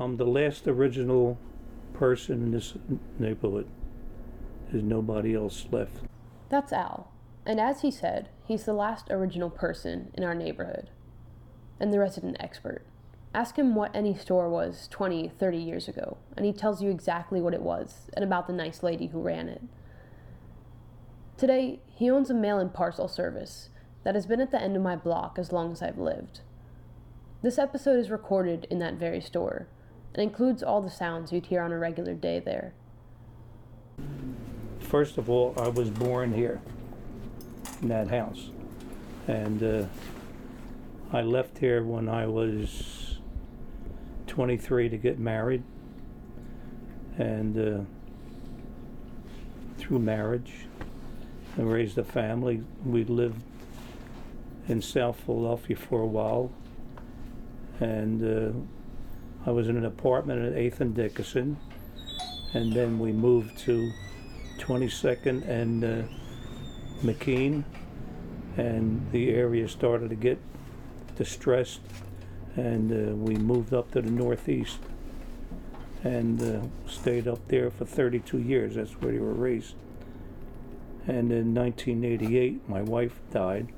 I'm the last original person in this neighborhood. There's nobody else left. That's Al. And as he said, he's the last original person in our neighborhood and the resident expert. Ask him what any store was 20, 30 years ago, and he tells you exactly what it was and about the nice lady who ran it. Today, he owns a mail and parcel service that has been at the end of my block as long as I've lived. This episode is recorded in that very store and includes all the sounds you'd hear on a regular day there. First of all, I was born here in that house. And uh, I left here when I was 23 to get married. And uh, through marriage and raised a family, we lived in South Philadelphia for a while. And uh, I was in an apartment at 8th and Dickinson. And then we moved to 22nd and uh, McKean, and the area started to get distressed, and uh, we moved up to the northeast and uh, stayed up there for 32 years. That's where we were raised. And in 1988, my wife died.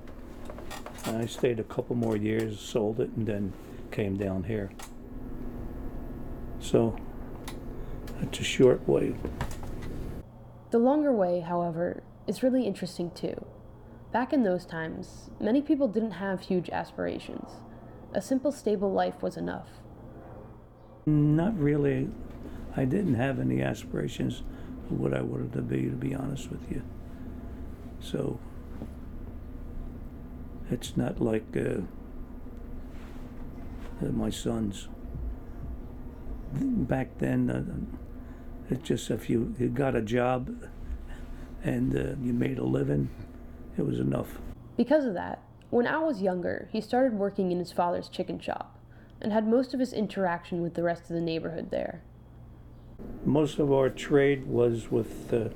And I stayed a couple more years, sold it, and then came down here. So that's a short way. The longer way, however, is really interesting too. Back in those times, many people didn't have huge aspirations. A simple, stable life was enough. Not really. I didn't have any aspirations of what I wanted to be, to be honest with you. So it's not like uh, uh, my sons. Back then, uh, it's just if you, you got a job and uh, you made a living, it was enough. Because of that, when Al was younger, he started working in his father's chicken shop and had most of his interaction with the rest of the neighborhood there. Most of our trade was with uh,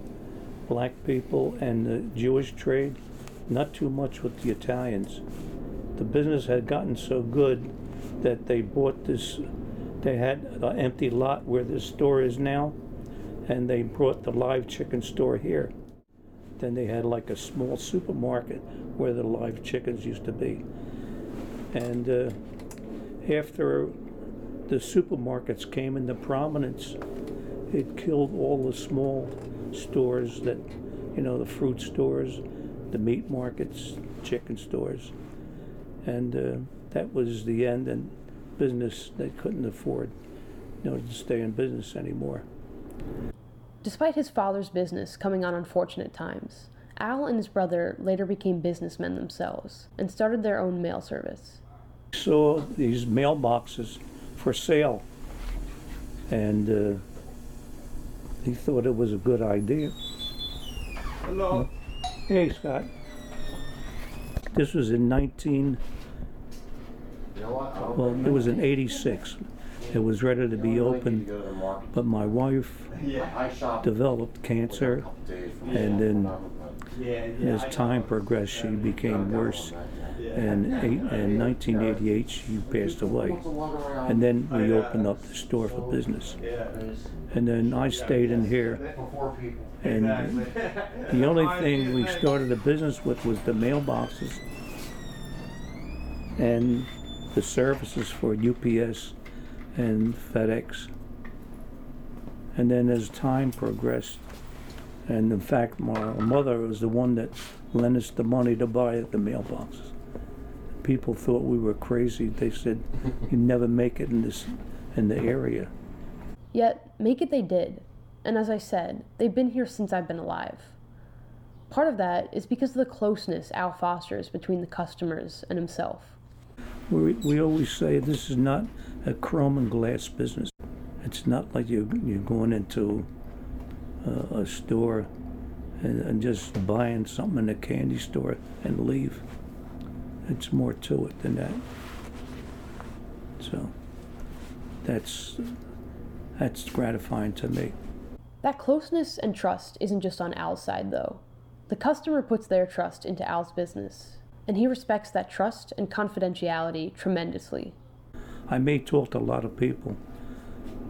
black people and the Jewish trade, not too much with the Italians. The business had gotten so good that they bought this, they had an empty lot where this store is now, and they brought the live chicken store here. Then they had like a small supermarket where the live chickens used to be. And uh, after the supermarkets came into prominence, it killed all the small stores that, you know, the fruit stores, the meat markets, chicken stores. And uh, that was the end, and business, they couldn't afford, you know, to stay in business anymore. Despite his father's business coming on unfortunate times, Al and his brother later became businessmen themselves and started their own mail service. Saw these mailboxes for sale, and uh, he thought it was a good idea. Hello. Hey, Scott. This was in 19, You know what? I'll- well, it was in 86. It was ready to be You know, I need open, to go to the market. but my wife developed cancer, couple days from and then Yeah, yeah. as time progressed, she became worse. And eight, in 1988, she passed away. And then we opened up the store for business. And then I stayed in here, Before people. and the only thing we started a business with was the mailboxes and the services for UPS and FedEx. And then as time progressed, and in fact, my mother was the one that lent us the money to buy the mailboxes. People thought we were crazy. They said, "You never make it in this in the area." Yet, make it they did. And as I said, they've been here since I've been alive. Part of that is because of the closeness Al fosters between the customers and himself. We, we always say this is not a chrome and glass business. It's not like you, you're going into a, store and, and just buying something in a candy store and leave. It's more to it than that. So that's that's gratifying to me. That closeness and trust isn't just on Al's side, though. The customer puts their trust into Al's business, and he respects that trust and confidentiality tremendously. I may talk to a lot of people,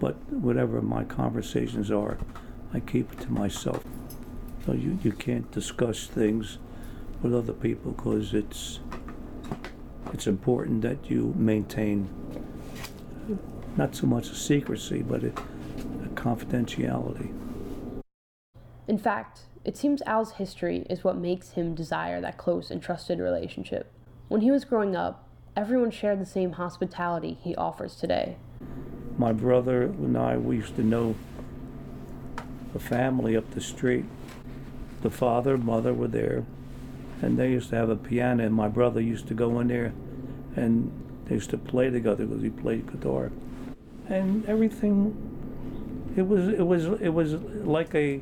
But whatever my conversations are, I keep it to myself. So you, you can't discuss things with other people because it's it's important that you maintain not so much a secrecy, but a, a confidentiality. In fact, it seems Al's history is what makes him desire that close and trusted relationship. When he was growing up, everyone shared the same hospitality he offers today. My brother and I, we used to know a family up the street. The father, mother were there, and they used to have a piano, and my brother used to go in there and they used to play together because he played guitar. And everything it was it was it was like a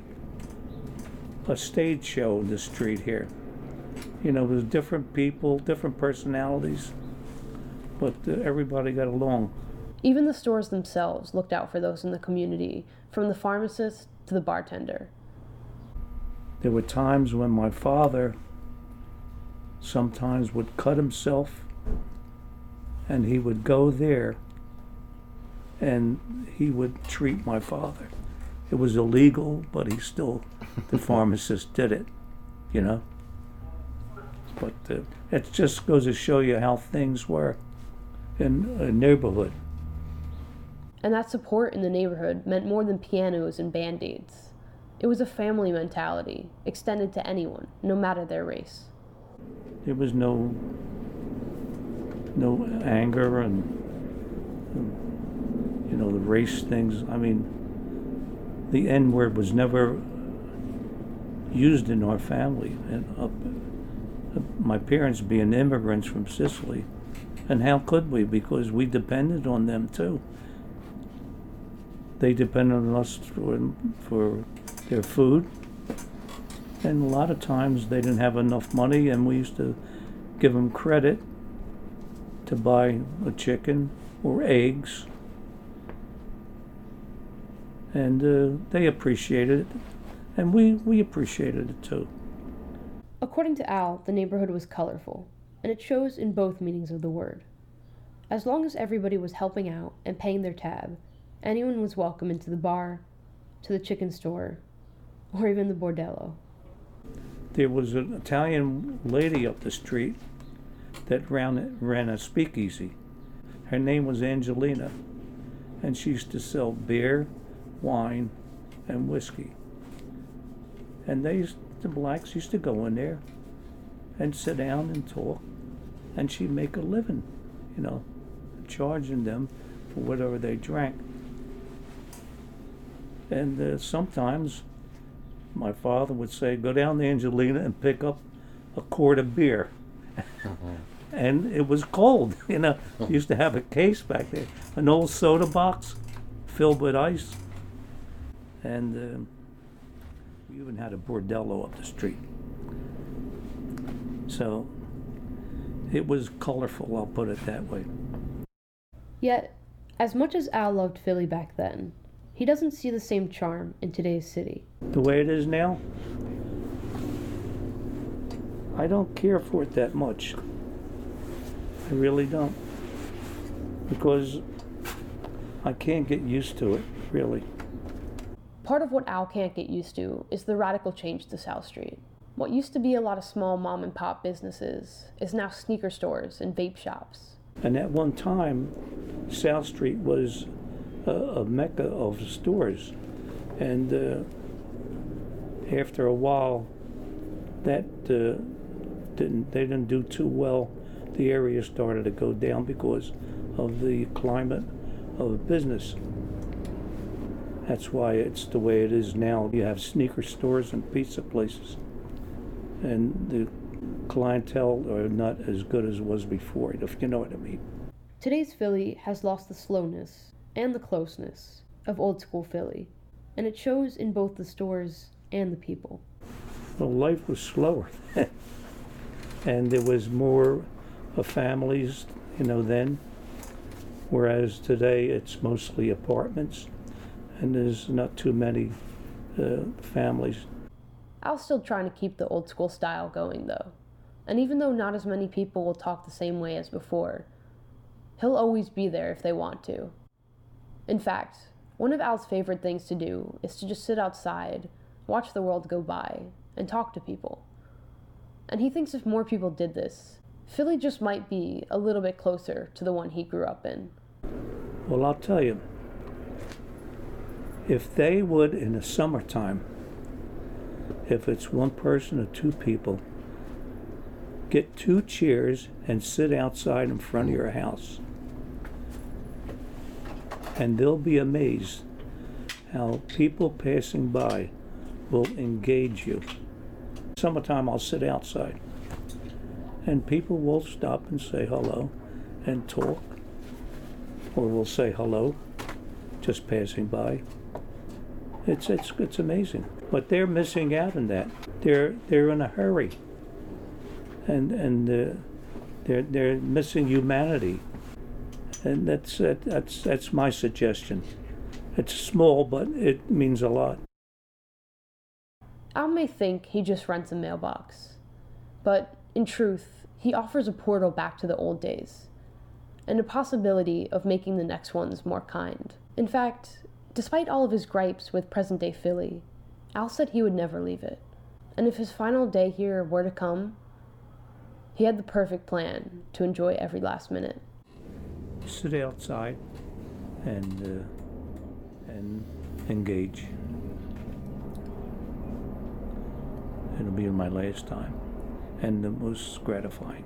a stage show in the street here. You know, it was different people, different personalities, but uh, everybody got along. Even the stores themselves looked out for those in the community, from the pharmacist to the bartender. There were times when my father sometimes would cut himself and he would go there and he would treat my father. It was illegal, but he still, the pharmacist did it, you know. But uh, it just goes to show you how things were in a neighborhood. And that support in the neighborhood meant more than pianos and band aids. It was a family mentality, extended to anyone, no matter their race. There was no no anger and, you know the race things. I mean, the N word was never used in our family. And uh, my parents being immigrants from Sicily, and how could we? Because we depended on them too. They depended on us for for their food, and a lot of times they didn't have enough money, and we used to give them credit to buy a chicken or eggs. And uh, they appreciated it, and we, we appreciated it too. According to Al, the neighborhood was colorful, and it shows in both meanings of the word. As long as everybody was helping out and paying their tab, anyone was welcome into the bar, to the chicken store, or even the bordello. There was an Italian lady up the street that ran, ran a speakeasy. Her name was Angelina, and she used to sell beer, wine, and whiskey. And they used, the blacks used to go in there and sit down and talk, and she'd make a living, you know, charging them for whatever they drank. And uh, sometimes my father would say, "Go down to Angelina and pick up a quart of beer." and it was cold. You know, used to have a case back there, an old soda box filled with ice, and um, we even had a bordello up the street. So it was colorful. I'll put it that way. Yet, as much as Al loved Philly back then, he doesn't see the same charm in today's city. The way it is now, I don't care for it that much. I really don't. Because I can't get used to it, really. Part of what Al can't get used to is the radical change to South Street. What used to be a lot of small mom and pop businesses is now sneaker stores and vape shops. And at one time, South Street was a, a mecca of stores. And uh, after a while, that uh, didn't they didn't do too well. The area started to go down because of the climate of business. That's why it's the way it is now. You have sneaker stores and pizza places, and the clientele are not as good as it was before, if you know what I mean. Today's Philly has lost the slowness and the closeness of old school Philly, and it shows in both the stores and the people. Well, life was slower, and there was more of families, you know, then. Whereas today it's mostly apartments, and there's not too many uh, families. Al's still trying to keep the old school style going, though. And even though not as many people will talk the same way as before, he'll always be there if they want to. In fact, One of Al's favorite things to do is to just sit outside, watch the world go by, and talk to people. And he thinks if more people did this, Philly just might be a little bit closer to the one he grew up in. Well, I'll tell you, if they would in the summertime, if it's one person or two people, get two chairs and sit outside in front of your house. And they'll be amazed how people passing by will engage you. Summertime, I'll sit outside and people will stop and say hello and talk or will say hello just passing by. It's it's it's amazing. But they're missing out on that. They're they're in a hurry. And and uh, they're they're missing humanity. And that's that, that's that's my suggestion. It's small, but it means a lot. Al may think he just rents a mailbox, but in truth, he offers a portal back to the old days and a possibility of making the next ones more kind. In fact, despite all of his gripes with present day Philly, Al said he would never leave it. And if his final day here were to come, he had the perfect plan to enjoy every last minute. Sit outside and uh, and engage. It'll be my last time, and the most gratifying.